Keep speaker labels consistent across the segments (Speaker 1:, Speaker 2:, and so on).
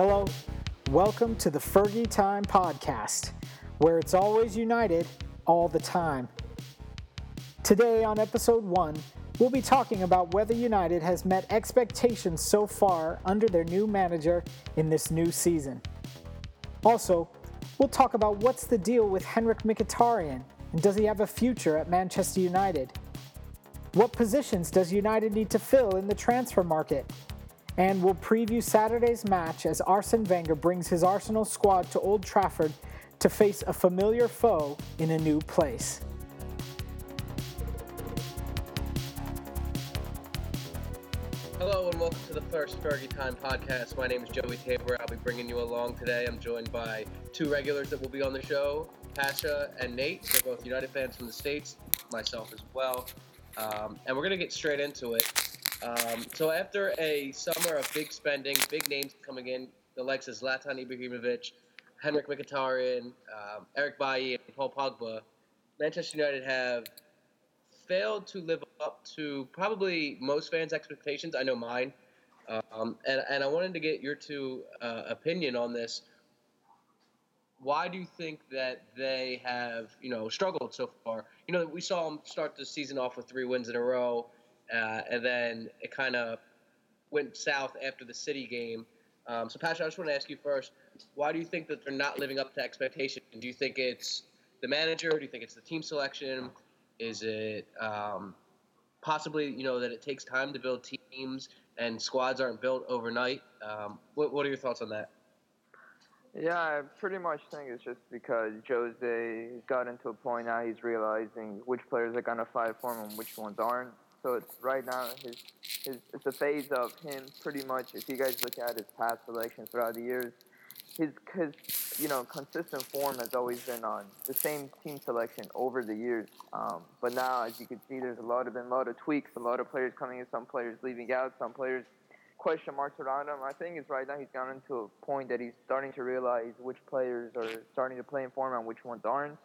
Speaker 1: Hello, welcome to the Fergie Time Podcast, where it's always united all the time. Today, on episode one, we'll be talking about whether United has met expectations so far under their new manager in this new season. Also, we'll talk about what's the deal with Henrikh Mkhitaryan and does he have a future at Manchester United? What positions does United need to fill in the transfer market? And we'll preview Saturday's match as Arsene Wenger brings his Arsenal squad to Old Trafford to face a familiar foe in a new place.
Speaker 2: Hello and welcome to the first Fergie Time podcast. My name is Joey Tabor. I'll be bringing you along today. I'm joined by two regulars that will be on the show, Pasha and Nate. They're both United fans from the States, myself as well. Um, and we're going to get straight into it. Um, so after a summer of big spending, big names coming in, the likes of Zlatan Ibrahimovic, Henrikh Mkhitaryan, um, Eric Bailly, and Paul Pogba, Manchester United have failed to live up to probably most fans' expectations. I know mine. Um, and, and I wanted to get your two uh, opinion on this. Why do you think that they have, you know, struggled so far? You know, we saw them start the season off with three wins in a row, uh, and then it kind of went south after the City game. Um, so, Pasha, I just want to ask you first: Why do you think that they're not living up to expectation? Do you think it's the manager? Do you think it's the team selection? Is it um, possibly you know that it takes time to build teams and squads aren't built overnight? Um, what, what are your thoughts on that?
Speaker 3: Yeah, I pretty much think it's just because Jose got into a point now he's realizing which players are gonna fight for him and which ones aren't. So it's right now his, his it's a phase of him pretty much. If you guys look at his past selections throughout the years, his his you know consistent form has always been on the same team selection over the years. Um, but now, as you can see, there's a lot of been a lot of tweaks, a lot of players coming in, some players leaving out, some players question marks around him. I think it's right now he's gotten to a point that he's starting to realize which players are starting to play in form and which ones aren't.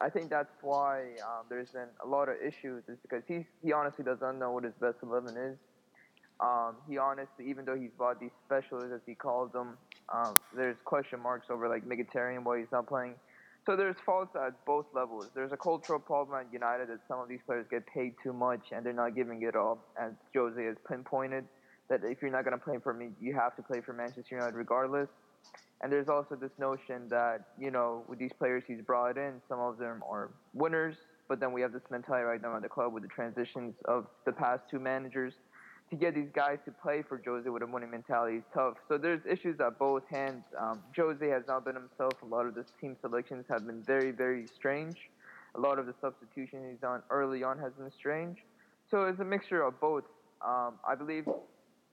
Speaker 3: I think that's why um, there's been a lot of issues, is because he he honestly doesn't know what his best eleven is. Um, he honestly, even though he's bought these specialists as he calls them, um, there's question marks over like Mkhitaryan why he's not playing. So there's faults at both levels. There's a cultural problem at United that some of these players get paid too much and they're not giving it all, as Jose has pinpointed that if you're not going to play for me, you have to play for Manchester United regardless. And there's also this notion that, you know, with these players he's brought in, some of them are winners, but then we have this mentality right now at the club with the transitions of the past two managers. To get these guys to play for Jose with a winning mentality is tough. So there's issues at both hands. Um, Jose has not been himself. A lot of the team selections have been very, very strange. A lot of the substitution he's done early on has been strange. So it's a mixture of both. Um, I believe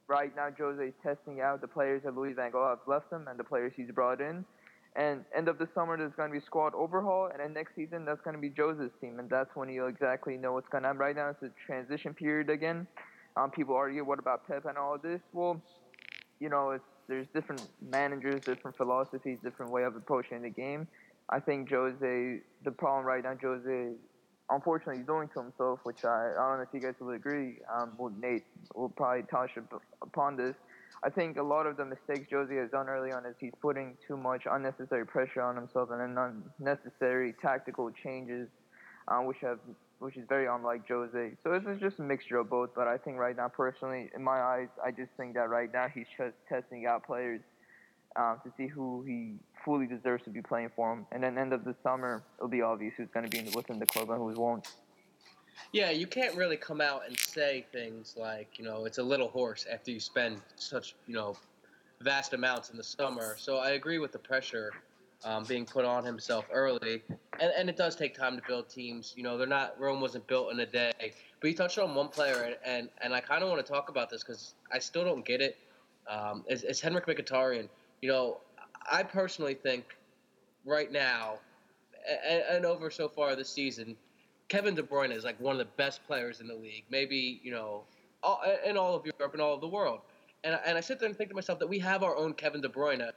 Speaker 3: right now Jose is testing out the players that Louis Van Gaal have left him and the players he's brought in. And end of the summer, there's going to be squad overhaul, and then next season, that's going to be Jose's team, and that's when you'll exactly know what's going to happen. Right now, it's a transition period again. Um, people argue, what about Pep and all this? Well, you know, it's there's different managers, different philosophies, different way of approaching the game. I think Jose, the problem right now, Jose unfortunately he's doing to himself, which I, I don't know if you guys will agree. Um, well, Nate will probably touch upon this. I think a lot of the mistakes Jose has done early on is he's putting too much unnecessary pressure on himself and unnecessary tactical changes, uh, which have which is very unlike Jose. So this is just a mixture of both. But I think right now, personally, in my eyes, I just think that right now he's just testing out players um, to see who he fully deserves to be playing for him. And then end of the summer, it'll be obvious who's going to be within the club and who won't.
Speaker 2: Yeah, you can't really come out and say things like, you know, it's a little horse after you spend such, you know, vast amounts in the summer. So I agree with the pressure um, being put on himself early. And, and it does take time to build teams. You know, they're not, Rome wasn't built in a day. But you touched on one player, and, and, and I kind of want to talk about this because I still don't get it. Um, it's, it's Henrikh Mkhitaryan you know, I personally think right now, and, and, over so far this season, Kevin De Bruyne is like one of the best players in the league. Maybe you know, all, in all of Europe and all of the world. And and I sit there and think to myself that we have our own Kevin De Bruyne,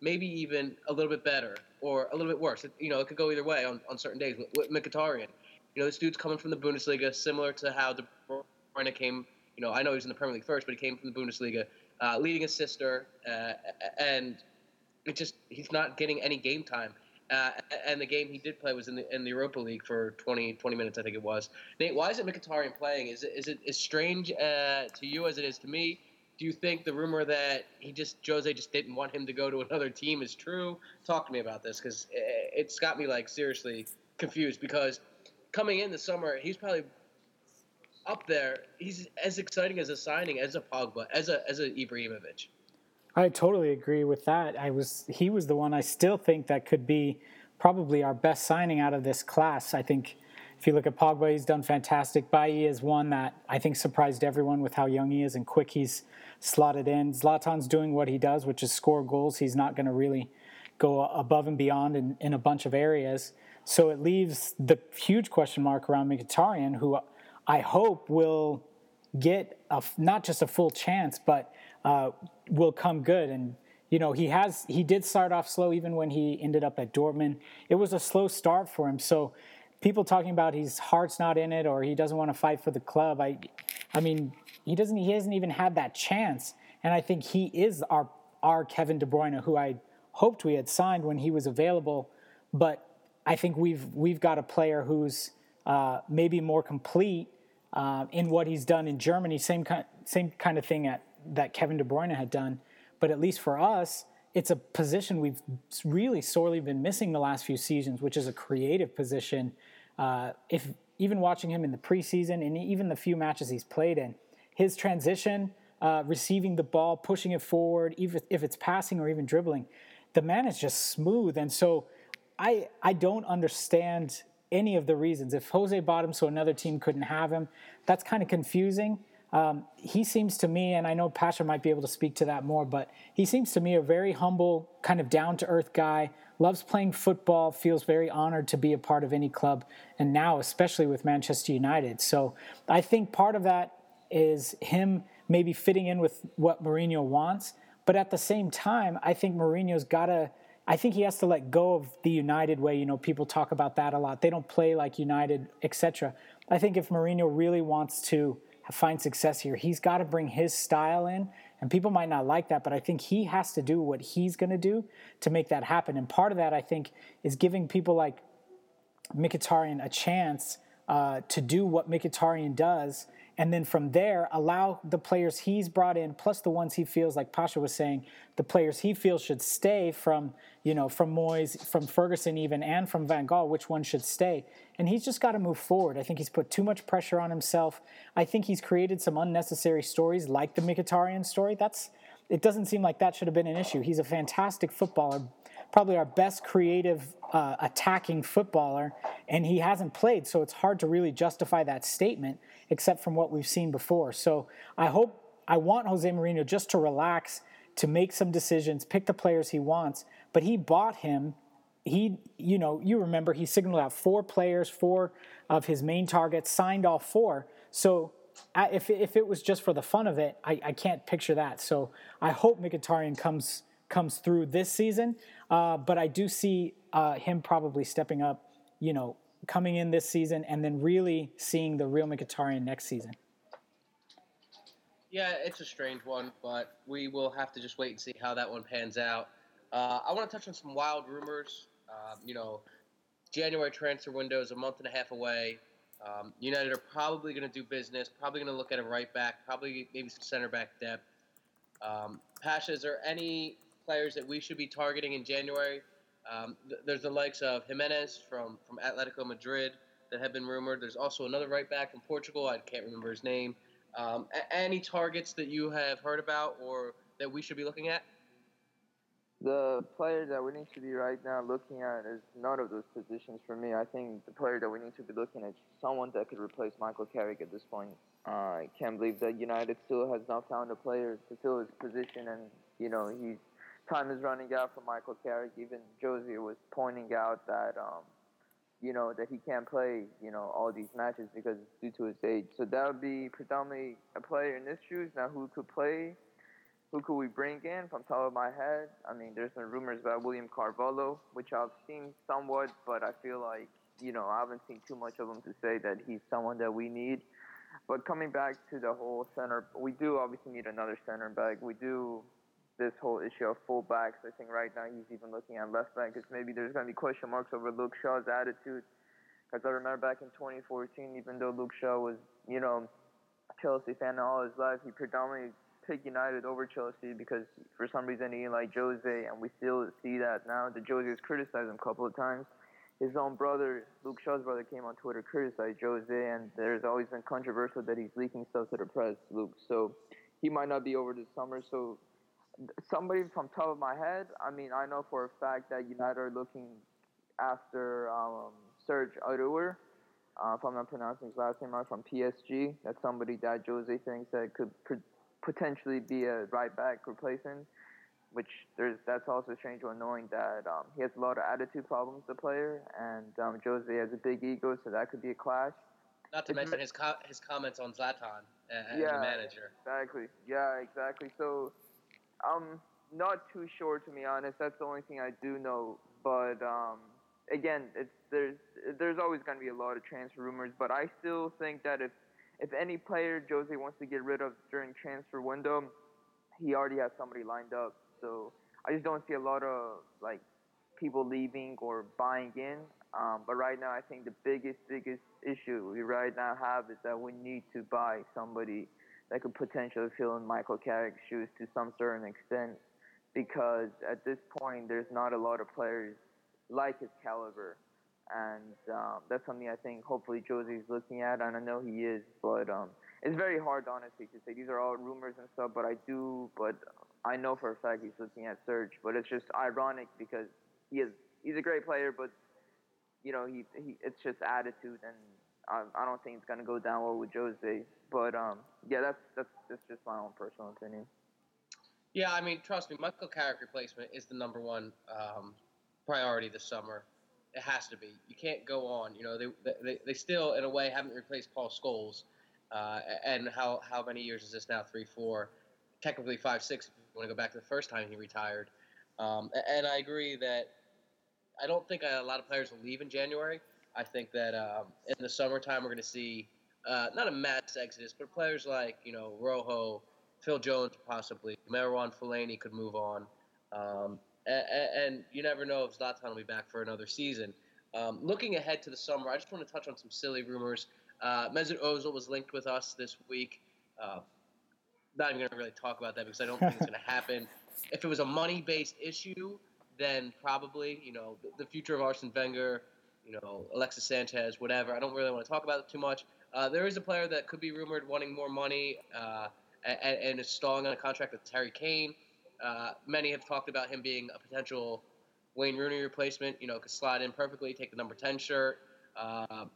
Speaker 2: maybe even a little bit better or a little bit worse. It, you know, it could go either way on, on certain days. With, with Mkhitaryan, you know, this dude's coming from the Bundesliga, similar to how De Bruyne came. You know, I know he was in the Premier League first, but he came from the Bundesliga uh, leading a sister, uh, and it just he's not getting any game time. Uh, and the game he did play was in the in the Europa League for 20, 20 minutes, I think it was. Nate, why isn't Mkhitaryan playing? Is it is it as strange uh, to you as it is to me? Do you think the rumor that he just Jose just didn't want him to go to another team is true? Talk to me about this because it's got me like seriously confused. Because coming in the summer, he's probably up there. He's as exciting as a signing as a Pogba, as a as a Ibrahimovic.
Speaker 1: I totally agree with that. I was he was the one I still think that could be probably our best signing out of this class. I think if you look at Pogba, he's done fantastic. Bailly is one that I think surprised everyone with how young he is and quick he's slotted in. Zlatan's doing what he does, which is score goals. He's not going to really go above and beyond in, in a bunch of areas. So it leaves the huge question mark around Mkhitaryan, who I hope will get a, not just a full chance, but uh, will come good. And you know he has he did start off slow even when he ended up at Dortmund. It was a slow start for him. So people talking about his heart's not in it or he doesn't want to fight for the club. I I mean he doesn't he hasn't even had that chance. And I think he is our our Kevin De Bruyne who I hoped we had signed when he was available. But I think we've we've got a player who's uh, maybe more complete uh, in what he's done in Germany. Same kind same kind of thing at that Kevin De Bruyne had done. But at least for us, it's a position we've really sorely been missing the last few seasons, which is a creative position. Uh, if even watching him in the preseason and even the few matches he's played in, his transition, uh, receiving the ball, pushing it forward, even if it's passing or even dribbling, the man is just smooth. And so I I don't understand any of the reasons. If Jose bought him so another team couldn't have him, that's kind of confusing. Um, he seems to me, and I know Pasha might be able to speak to that more, but he seems to me a very humble, kind of down to earth guy. Loves playing football, feels very honored to be a part of any club, and now especially with Manchester United. So I think part of that is him maybe fitting in with what Mourinho wants, but at the same time, I think Mourinho's got to. I think he has to let go of the United way. You know, people talk about that a lot. They don't play like United, etc. I think if Mourinho really wants to find success here. He's got to bring his style in, and people might not like that, but I think he has to do what he's going to do to make that happen. And part of that, I think, is giving people like Mkhitaryan a chance uh, to do what Mkhitaryan does and then from there allow the players he's brought in plus the ones he feels like pasha was saying the players he feels should stay from you know from moyes from ferguson even and from van gaal which one should stay. And he's just got to move forward. I think he's put too much pressure on himself. I think he's created some unnecessary stories like the Mkhitaryan story. That's it doesn't seem like that should have been an issue. He's a fantastic footballer probably our best creative uh, attacking footballer, and he hasn't played, so it's hard to really justify that statement except from what we've seen before. So I hope, I want Jose Mourinho just to relax, to make some decisions, pick the players he wants, but he bought him. He, you know, you remember he signaled out four players, four of his main targets, signed all four. So if, if it was just for the fun of it, I, I can't picture that. So I hope Mkhitaryan comes comes through this season, uh, but I do see uh, him probably stepping up, you know, coming in this season and then really seeing the real Mkhitaryan next season?
Speaker 2: Yeah, it's a strange one, but we will have to just wait and see how that one pans out. Uh, I want to touch on some wild rumors. Um, you know, January transfer window is a month and a half away. Um, United are probably going to do business, probably going to look at a right back, probably maybe some center back depth. Um, Pasha, is there any players that we should be targeting in January? Um, th- there's the likes of Jimenez from, from Atletico Madrid that have been rumored. There's also another right back from Portugal. I can't remember his name. Um, a- any targets that you have heard about or that we should be looking at?
Speaker 3: The player that we need to be right now looking at is none of those positions for me. I think the player that we need to be looking at is someone that could replace Michael Carrick at this point. Uh, I can't believe that United still has not found a player to fill his position, and you know he's time is running out for Michael Carrick. Even Josie was pointing out that um, you know that he can't play you know all these matches because it's due to his age. So that would be predominantly a player in this shoes. Now, who could play? Who could we bring in from top of my head? I mean, there's been rumors about William Carvalho, which I've seen somewhat, but I feel like you know I haven't seen too much of him to say that he's someone that we need. But coming back to the whole center, we do obviously need another center back. We do this whole issue of fullbacks. I think right now he's even looking at left back because maybe there's going to be question marks over Luke Shaw's attitude. Because I remember back in 2014, even though Luke Shaw was, you know, a Chelsea fan all his life, he predominantly picked United over Chelsea because for some reason he didn't like Jose, and we still see that now. The Jose has criticized him a couple of times. His own brother, Luke Shaw's brother, came on Twitter criticized Jose, and there's always been controversial that he's leaking stuff to the press, Luke. So he might not be over this summer. So somebody from top of my head, I mean, I know for a fact that United are looking after um, Serge Aurier. Uh, if I'm not pronouncing his last name right, from PSG. That's somebody that Jose thinks that could pr- potentially be a right back replacement. Which there's that's also strange or annoying that um, he has a lot of attitude problems, the player, and um, Jose has a big ego, so that could be a clash.
Speaker 2: Not to it's mention his co- his comments on Zlatan as yeah, a manager.
Speaker 3: Exactly. Yeah, exactly. So I'm not too sure to be honest. That's the only thing I do know. But um, again, it's there's there's always going to be a lot of transfer rumors. But I still think that if if any player Jose wants to get rid of during transfer window, he already has somebody lined up. So I just don't see a lot of like people leaving or buying in. Um, but right now, I think the biggest biggest issue we right now have is that we need to buy somebody that could potentially fill in Michael Carrick's shoes to some certain extent because at this point there's not a lot of players like his caliber. And um, that's something I think hopefully Jose's looking at, and I know he is, but um, it's very hard, honestly, to say. These are all rumors and stuff, but I do, but I know for a fact he's looking at Serge. But it's just ironic because he is he's a great player, but you know he, he it's just attitude, and I, I don't think it's gonna go down well with Jose. But um, yeah, that's that's that's just my own personal opinion.
Speaker 2: Yeah, I mean, trust me, Michael Carrick replacement is the number one um, priority this summer. It has to be. You can't go on. You know, they they, they still, in a way, haven't replaced Paul Scholes. Uh, and how how many years is this now? Three, four, technically five, six. If you want to go back to the first time he retired. Um, and I agree that I don't think a lot of players will leave in January. I think that um, in the summertime we're going to see uh, not a mass exodus, but players like you know Rojo, Phil Jones, possibly Marouane Fellaini could move on, um, and, and, you never know if Zlatan will be back for another season. Um, looking ahead to the summer, I just want to touch on some silly rumors. Uh, Mesut Ozil was linked with us this week. Uh, not even going to really talk about that because I don't think it's going to happen. If it was a money-based issue, then probably you know the, the future of Arsene Wenger, you know Alexis Sanchez, whatever. I don't really want to talk about it too much. Uh, there is a player that could be rumored wanting more money uh, and, and, is stalling on a contract with Harry Kane. Uh, many have talked about him being a potential Wayne Rooney replacement. You know, could slide in perfectly, take the number ten shirt. Uh,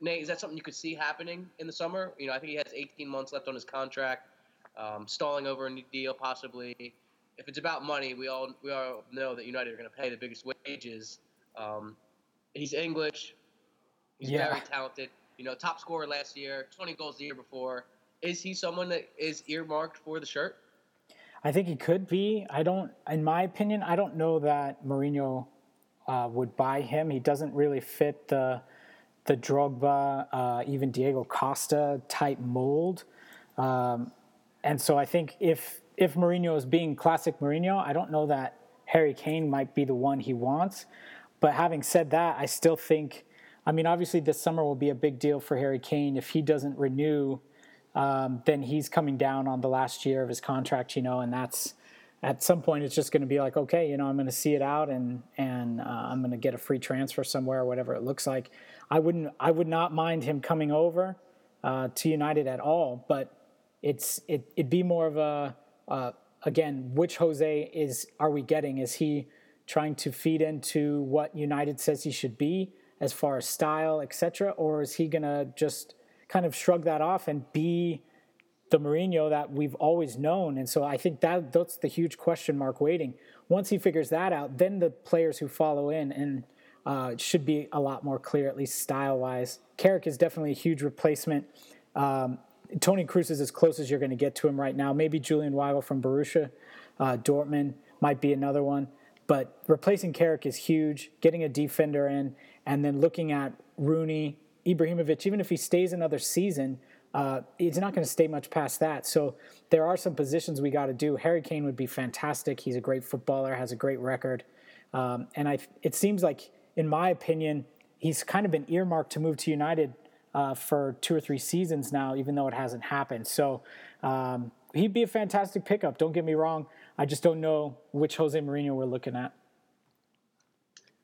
Speaker 2: Nate, is that something you could see happening in the summer? You know, I think he has 18 months left on his contract, um, stalling over a new deal possibly. If it's about money, we all we all know that United are going to pay the biggest wages. Um, he's English. He's yeah. very talented you know, top scorer last year, 20 goals the year before. Is he someone that is earmarked for the shirt?
Speaker 1: I think he could be. I don't, in my opinion, I don't know that Mourinho uh, would buy him. He doesn't really fit the the Drogba, uh, even Diego Costa type mold. Um, and so I think if if Mourinho is being classic Mourinho, I don't know that Harry Kane might be the one he wants. But having said that, I still think I mean, obviously, this summer will be a big deal for Harry Kane. If he doesn't renew, um, then he's coming down on the last year of his contract, you know, and that's at some point it's just going to be like, okay, you know, I'm going to see it out and and uh, I'm going to get a free transfer somewhere, or whatever it looks like. I wouldn't, I would not mind him coming over uh, to United at all, but it's it it'd be more of a uh, again, which Jose is are we getting? Is he trying to feed into what United says he should be? as far as style, etc., or is he gonna just kind of shrug that off and be the Mourinho that we've always known? And so I think that that's the huge question mark waiting. Once he figures that out, then the players who follow in and uh, should be a lot more clear, at least style wise. Carrick is definitely a huge replacement. Um, Toni Kroos is as close as you're going to get to him right now. Maybe Julian Weigl from Borussia uh, Dortmund might be another one. But replacing Carrick is huge. Getting a defender in, and then looking at Rooney, Ibrahimovic, even if he stays another season, uh, it's not going to stay much past that. So there are some positions we got to do. Harry Kane would be fantastic. He's a great footballer, has a great record, um, and I. It seems like, in my opinion, he's kind of been earmarked to move to United uh, for two or three seasons now, even though it hasn't happened. So um, he'd be a fantastic pickup. Don't get me wrong. I just don't know which Jose Mourinho we're looking at.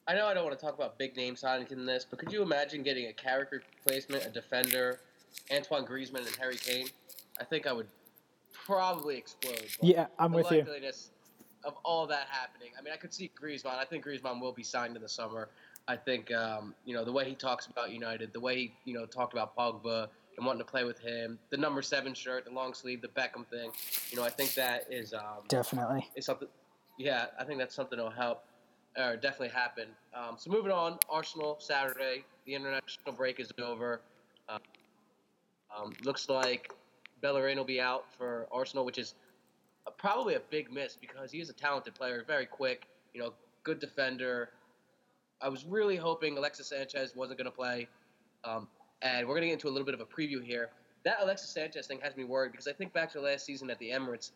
Speaker 2: I know I don't want to talk about big name signings in this, but could you imagine getting a character replacement, a defender, Antoine Griezmann and Harry Kane? I think I would probably explode.
Speaker 1: Yeah, I'm with you.
Speaker 2: Of all that happening, I mean, I could see Griezmann. I think Griezmann will be signed in the summer. I think um, you know the way he talks about United, the way he you know talked about Pogba and wanting to play with him, the number seven shirt, the long sleeve, the Beckham thing. You know, I think that is um,
Speaker 1: definitely
Speaker 2: is something. Yeah, I think that's something that'll help or definitely happen. Um, so moving on, Arsenal Saturday. The international break is over. Uh, um, looks like Bellerin will be out for Arsenal, which is a, probably a big miss because he is a talented player, very quick. You know, good defender. I was really hoping Alexis Sanchez wasn't going to play, um, and we're going to get into a little bit of a preview here. That Alexis Sanchez thing has me worried because I think back to last season at the Emirates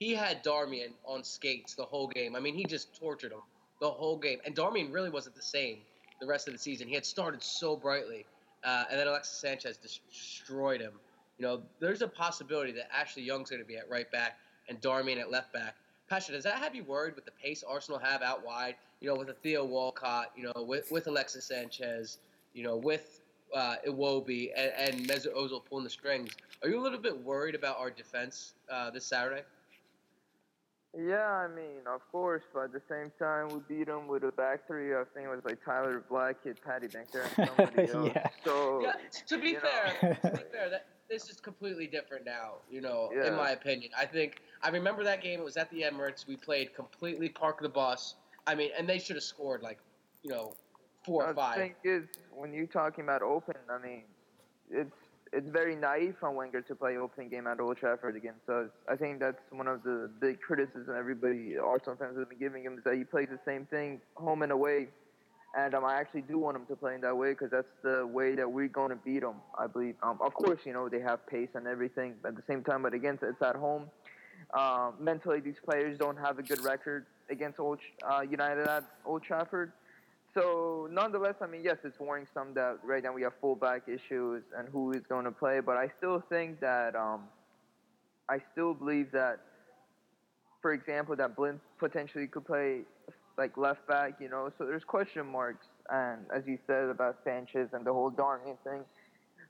Speaker 2: he had Darmian on skates the whole game. I mean, he just tortured him the whole game. And Darmian really wasn't the same the rest of the season. He had started so brightly, uh, and then Alexis Sanchez destroyed him. You know, there's a possibility that Ashley Young's going to be at right back and Darmian at left back. Pasha, does that have you worried with the pace Arsenal have out wide? You know, with a Theo Walcott, you know, with, with Alexis Sanchez, you know, with uh, Iwobi and, and Mesut Ozil pulling the strings. Are you a little bit worried about our defense uh, this Saturday?
Speaker 3: Yeah, I mean, of course, but at the same time, we beat them with a back three. I think it was like Tyler Blackett, Paddy Bankter, and somebody else. yeah. So,
Speaker 2: yeah, to be fair, to be fair, that this is completely different now. You know, yeah. in my opinion, I think I remember that game. It was at the Emirates. We played completely park the bus. I mean, and they should have scored like, you know, four or five.
Speaker 3: The thing is, when you're talking about open, I mean, it's it's very naive from Wenger to play opening game at Old Trafford against us. I think that's one of the big criticisms everybody, Arsenal fans, have been giving him is that he plays the same thing home and away. And um, I actually do want him to play in that way because that's the way that we're going to beat them, I believe. Um, of course, you know, they have pace and everything, but at the same time, but against it's at home. Uh, mentally, these players don't have a good record against Old, uh, United at Old Trafford. So nonetheless, I mean, yes, it's worrying some that right now we have fullback issues and who is going to play, but I still think that um, I still believe that, for example, that Blind potentially could play like left back, you know. So there's question marks, and as you said about Sanchez and the whole Darmian thing.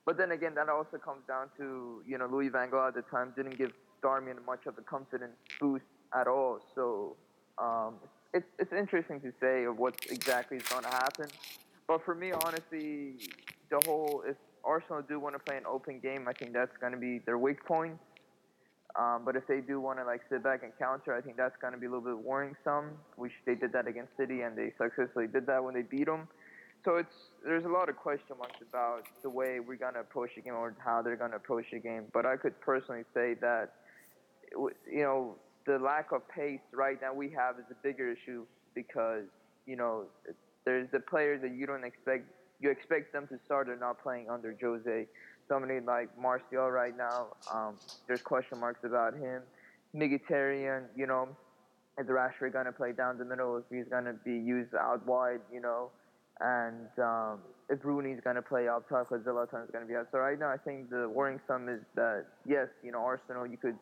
Speaker 3: But then again, that also comes down to you know Louis Van Gaal at the time didn't give Darmian much of a confidence boost at all. So um, it's it's interesting to say what exactly is going to happen. But for me, honestly, the whole if Arsenal do want to play an open game, I think that's going to be their weak point. Um, but if they do want to like sit back and counter, I think that's going to be a little bit worrisome. Which they did that against City, and they successfully did that when they beat them. So it's there's a lot of question marks about the way we're going to approach the game or how they're going to approach the game. But I could personally say that you know the lack of pace right now we have is a bigger issue because you know there's the players that you don't expect you expect them to start or not playing under Jose. Somebody like Martial right now, um, there's question marks about him. Mkhitaryan, you know, is Rashford going to play down the middle? If he's going to be used out wide, you know, and um, if Rooney's going to play up top because Zlatan's going to be out. So right now, I think the worrying sum is that yes, you know, Arsenal, you could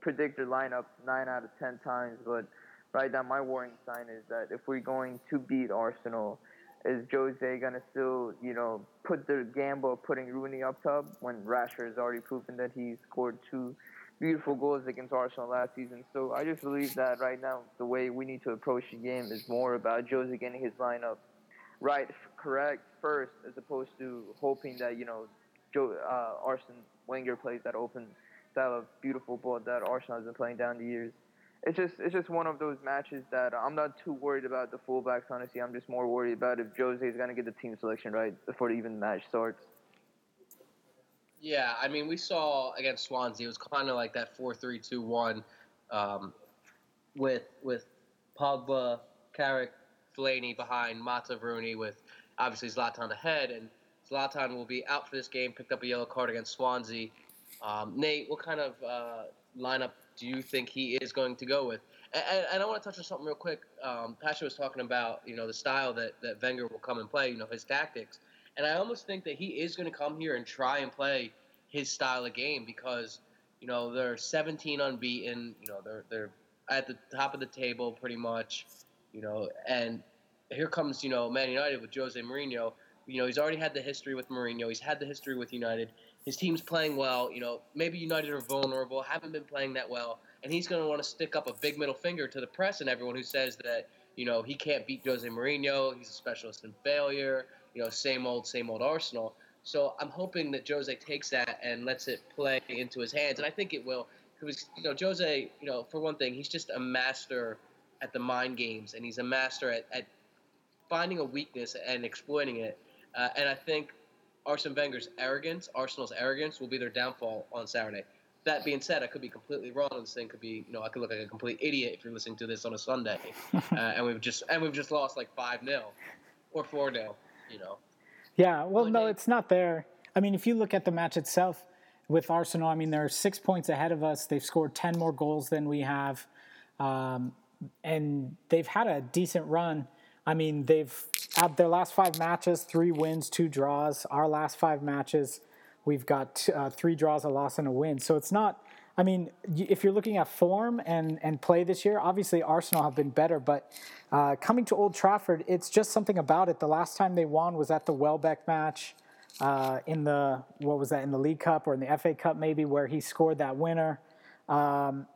Speaker 3: predict their lineup nine out of ten times, but right now my warning sign is that if we're going to beat Arsenal, is Jose gonna still, you know, put the gamble of putting Rooney up top when Rashford has already proven that he scored two beautiful goals against Arsenal last season. So I just believe that right now the way we need to approach the game is more about Jose getting his lineup right, correct first, as opposed to hoping that you know Joe uh, Wenger plays that open style of beautiful ball that Arsenal has been playing down the years. It's just it's just one of those matches that I'm not too worried about the fullbacks. Honestly, I'm just more worried about if Jose is going to get the team selection right before even the match starts.
Speaker 2: Yeah, I mean, we saw against Swansea, it was kind of like that four-three-two-one, um, with with Pogba, Carrick, Fellaini behind Mata Rooney, with obviously Zlatan ahead, and Zlatan will be out for this game, picked up a yellow card against Swansea. Um, Nate, what kind of uh, lineup do you think he is going to go with? And, and I want to touch on something real quick. Um, Pasha was talking about, you know, the style that, that Wenger will come and play, you know, his tactics. And I almost think that he is going to come here and try and play his style of game because, you know, they're 17 unbeaten. You know, they're, they're at the top of the table pretty much, you know, and here comes, you know, Man United with Jose Mourinho. You know, he's already had the history with Mourinho. He's had the history with United. His team's playing well. You know, maybe United are vulnerable, haven't been playing that well and he's going to want to stick up a big middle finger to the press and everyone who says that you know he can't beat Jose Mourinho. He's a specialist in failure. You know, same old, same old Arsenal. So I'm hoping that Jose takes that and lets it play into his hands, and I think it will. Because you know, Jose, you know, for one thing, he's just a master at the mind games, and he's a master at, at finding a weakness and exploiting it. Uh, and I think Arsene Wenger's arrogance, Arsenal's arrogance, will be their downfall on Saturday that being said, I could be completely wrong. This thing could be, you know, I could look like a complete idiot if you're listening to this on a Sunday, uh, and we've just and we've just lost like five 0 or four 0 you know.
Speaker 1: Yeah, well, no, it's not there. I mean, if you look at the match itself with Arsenal, I mean, they're six points ahead of us. They've scored ten more goals than we have, um, and they've had a decent run. I mean, they've at their last five matches, three wins, two draws. Our last five matches We've got uh, three draws, a loss, and a win. So it's not. I mean, if you're looking at form and, and play this year, obviously Arsenal have been better, but uh, coming to Old Trafford, it's just something about it. The last time they won was at the Welbeck match uh, in the what was that in the League Cup or in the FA Cup maybe, where he scored that winner. Um,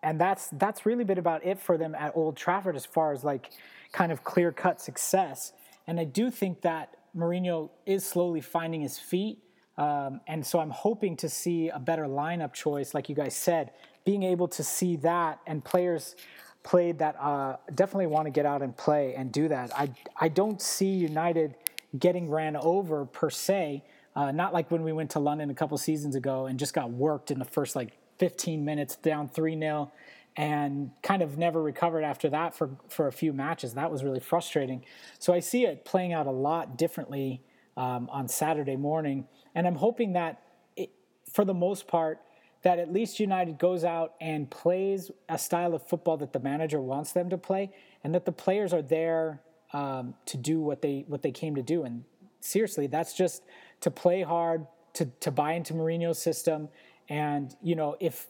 Speaker 1: and that's that's really been about it for them at Old Trafford as far as like kind of clear cut success. And I do think that Mourinho is slowly finding his feet. Um, and so I'm hoping to see a better lineup choice, like you guys said, being able to see that and players played that uh, definitely want to get out and play and do that. I, I don't see United getting ran over per se, uh, not like when we went to London a couple seasons ago and just got worked in the first like 15 minutes down 3 0 and kind of never recovered after that for, for a few matches. That was really frustrating. So I see it playing out a lot differently um, on Saturday morning. And I'm hoping that, it, for the most part, that at least United goes out and plays a style of football that the manager wants them to play, and that the players are there um, to do what they what they came to do. And seriously, that's just to play hard, to to buy into Mourinho's system, and you know if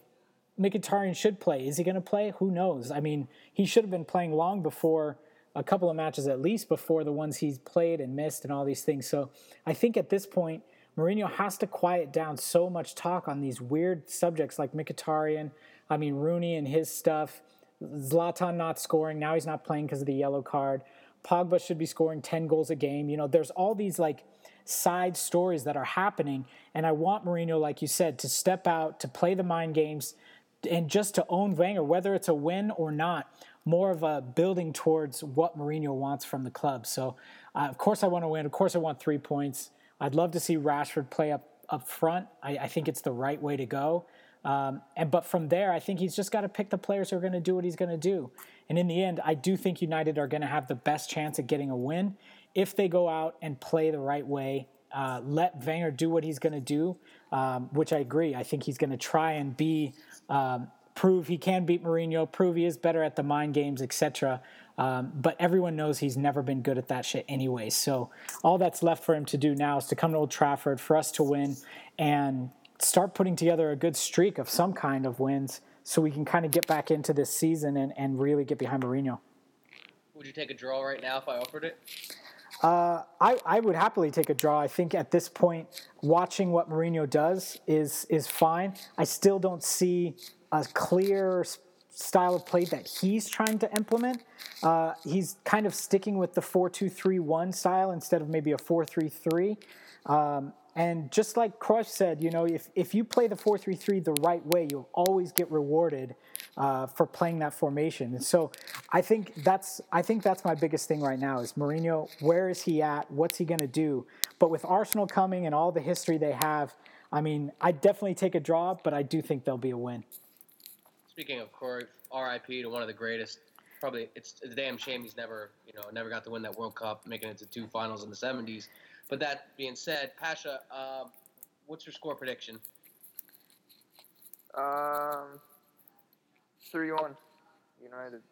Speaker 1: Mkhitaryan should play, is he going to play? Who knows? I mean, he should have been playing long before a couple of matches at least before the ones he's played and missed and all these things. So I think at this point Mourinho has to quiet down so much talk on these weird subjects like Mkhitaryan, I mean Rooney and his stuff, Zlatan not scoring, now he's not playing because of the yellow card. Pogba should be scoring 10 goals a game. You know, there's all these like side stories that are happening and I want Mourinho like you said to step out, to play the mind games and just to own Wenger whether it's a win or not. More of a building towards what Mourinho wants from the club. So, uh, of course, I want to win. Of course, I want three points. I'd love to see Rashford play up up front. I, I think it's the right way to go. Um, and but from there, I think he's just got to pick the players who are going to do what he's going to do. And in the end, I do think United are going to have the best chance at getting a win if they go out and play the right way. Uh, let Wenger do what he's going to do, um, which I agree. I think he's going to try and be um, prove he can beat Mourinho, prove he is better at the mind games, etc. Um, but everyone knows he's never been good at that shit anyway. So all that's left for him to do now is to come to Old Trafford for us to win and start putting together a good streak of some kind of wins so we can kind of get back into this season and, and really get behind Mourinho.
Speaker 2: Would you take a draw right now if I offered it?
Speaker 1: Uh, I, I would happily take a draw. I think at this point, watching what Mourinho does is is fine. I still don't see a clear style of play that he's trying to implement. Uh, he's kind of sticking with the 4 2 3 1 style instead of maybe a 4 3 3. Um, and just like Crush said, you know, if, if you play the 4 3 3 the right way, you'll always get rewarded uh, for playing that formation. And so I think that's I think that's my biggest thing right now is Mourinho. Where is he at? What's he going to do? But with Arsenal coming and all the history they have, I mean, I definitely take a draw, but I do think there'll be a win.
Speaker 2: Speaking of Corey, R.I.P. to one of the greatest. Probably it's, a damn shame he's never you know never got to win that World Cup, making it to two finals in the '70s. But that being said, Pasha, uh, what's your score prediction?
Speaker 3: Uh, 3 1, United.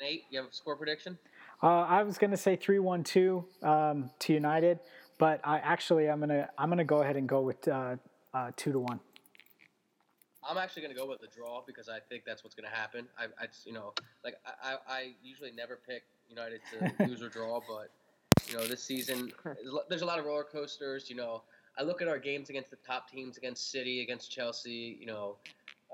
Speaker 2: Nate, you have a score prediction?
Speaker 1: Uh, I was going to say 3 1 2 um, to United, but I actually I'm going to I'm going to go ahead and go with uh, uh, 2 to 1.
Speaker 2: I'm actually going to go with the draw because I think that's what's going to happen. I, I you know, like I, I usually never pick United to lose or draw, but you know, this season there's a lot of roller coasters. You know, I look at our games against the top teams, against City, against Chelsea. You know,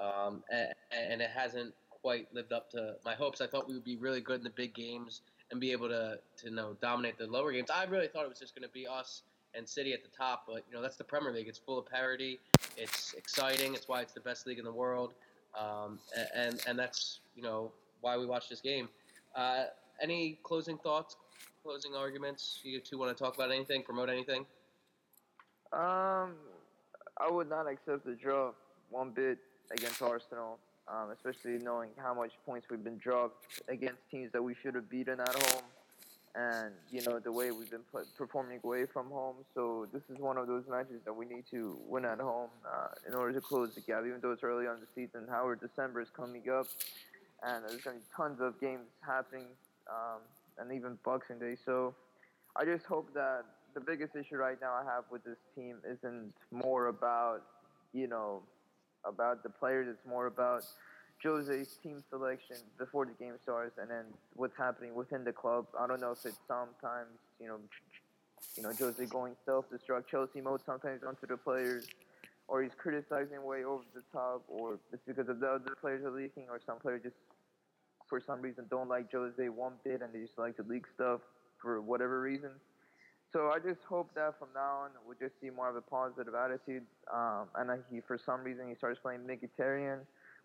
Speaker 2: um, and, and it hasn't quite lived up to my hopes. I thought we would be really good in the big games and be able to to you know dominate the lower games. I really thought it was just going to be us and City at the top, but you know that's the Premier League. It's full of parity. It's exciting. It's why it's the best league in the world, um, and and that's you know why we watch this game. Uh, any closing thoughts, closing arguments? You two want to talk about anything? Promote anything?
Speaker 3: Um, I would not accept the draw one bit against Arsenal, um, especially knowing how much points we've been dropped against teams that we should have beaten at home and you know the way we've been performing away from home. So this is one of those matches that we need to win at home uh, in order to close the gap. Even though it's early on the season, however, December is coming up, and there's going to be tons of games happening, um, and even Boxing Day. So I just hope that the biggest issue right now I have with this team isn't more about you know about the players. It's more about Jose's team selection before the game starts, and then what's happening within the club. I don't know if it's sometimes you know, you know Jose going self-destruct Chelsea mode sometimes onto the players, or he's criticizing way over the top, or it's because of the other players are leaking, or some players just for some reason don't like Jose one bit and they just like to leak stuff for whatever reason. So I just hope that from now on we'll just see more of a positive attitude. Um, and he, for some reason, he starts playing Mkhitaryan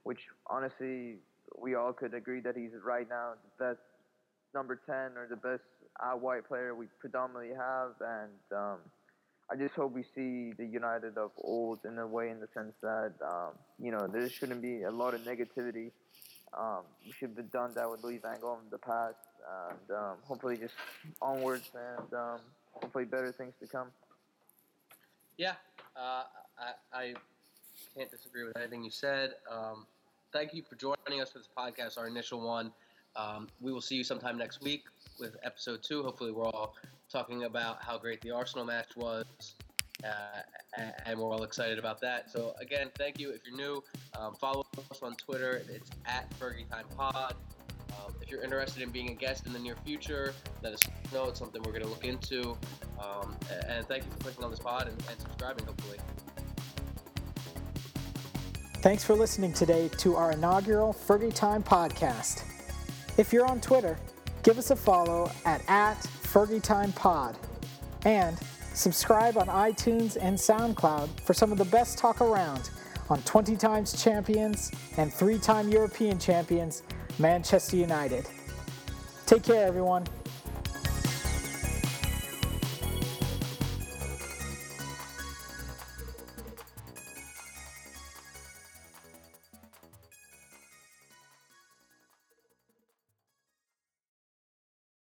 Speaker 3: which honestly we all could agree that he's right now the best number 10 or the best white player we predominantly have. And um, I just hope we see the United of old in a way, in the sense that, um, you know, there shouldn't be a lot of negativity. Um, we should have done that with Louis Van Gaal in the past. And um, hopefully just onwards and um, hopefully better things to come.
Speaker 2: Yeah, uh, I, I can't disagree with anything you said. Um, thank you for joining us for this podcast, our initial one. Um, we will see you sometime next week with episode two. Hopefully, we're all talking about how great the Arsenal match was, uh, and we're all excited about that. So, again, thank you. If you're new, um, follow us on Twitter. It's at Fergie Time Pod. Um, if you're interested in being a guest in the near future, let us know. It's something we're going to look into. Um, and thank you for clicking on this pod and, and subscribing, hopefully.
Speaker 1: Thanks for listening today to our inaugural Fergie Time podcast. If you're on Twitter, give us a follow at, at Fergie Time Pod. And subscribe on iTunes and SoundCloud for some of the best talk around on 20 times champions and three time European champions, Manchester United. Take care, everyone.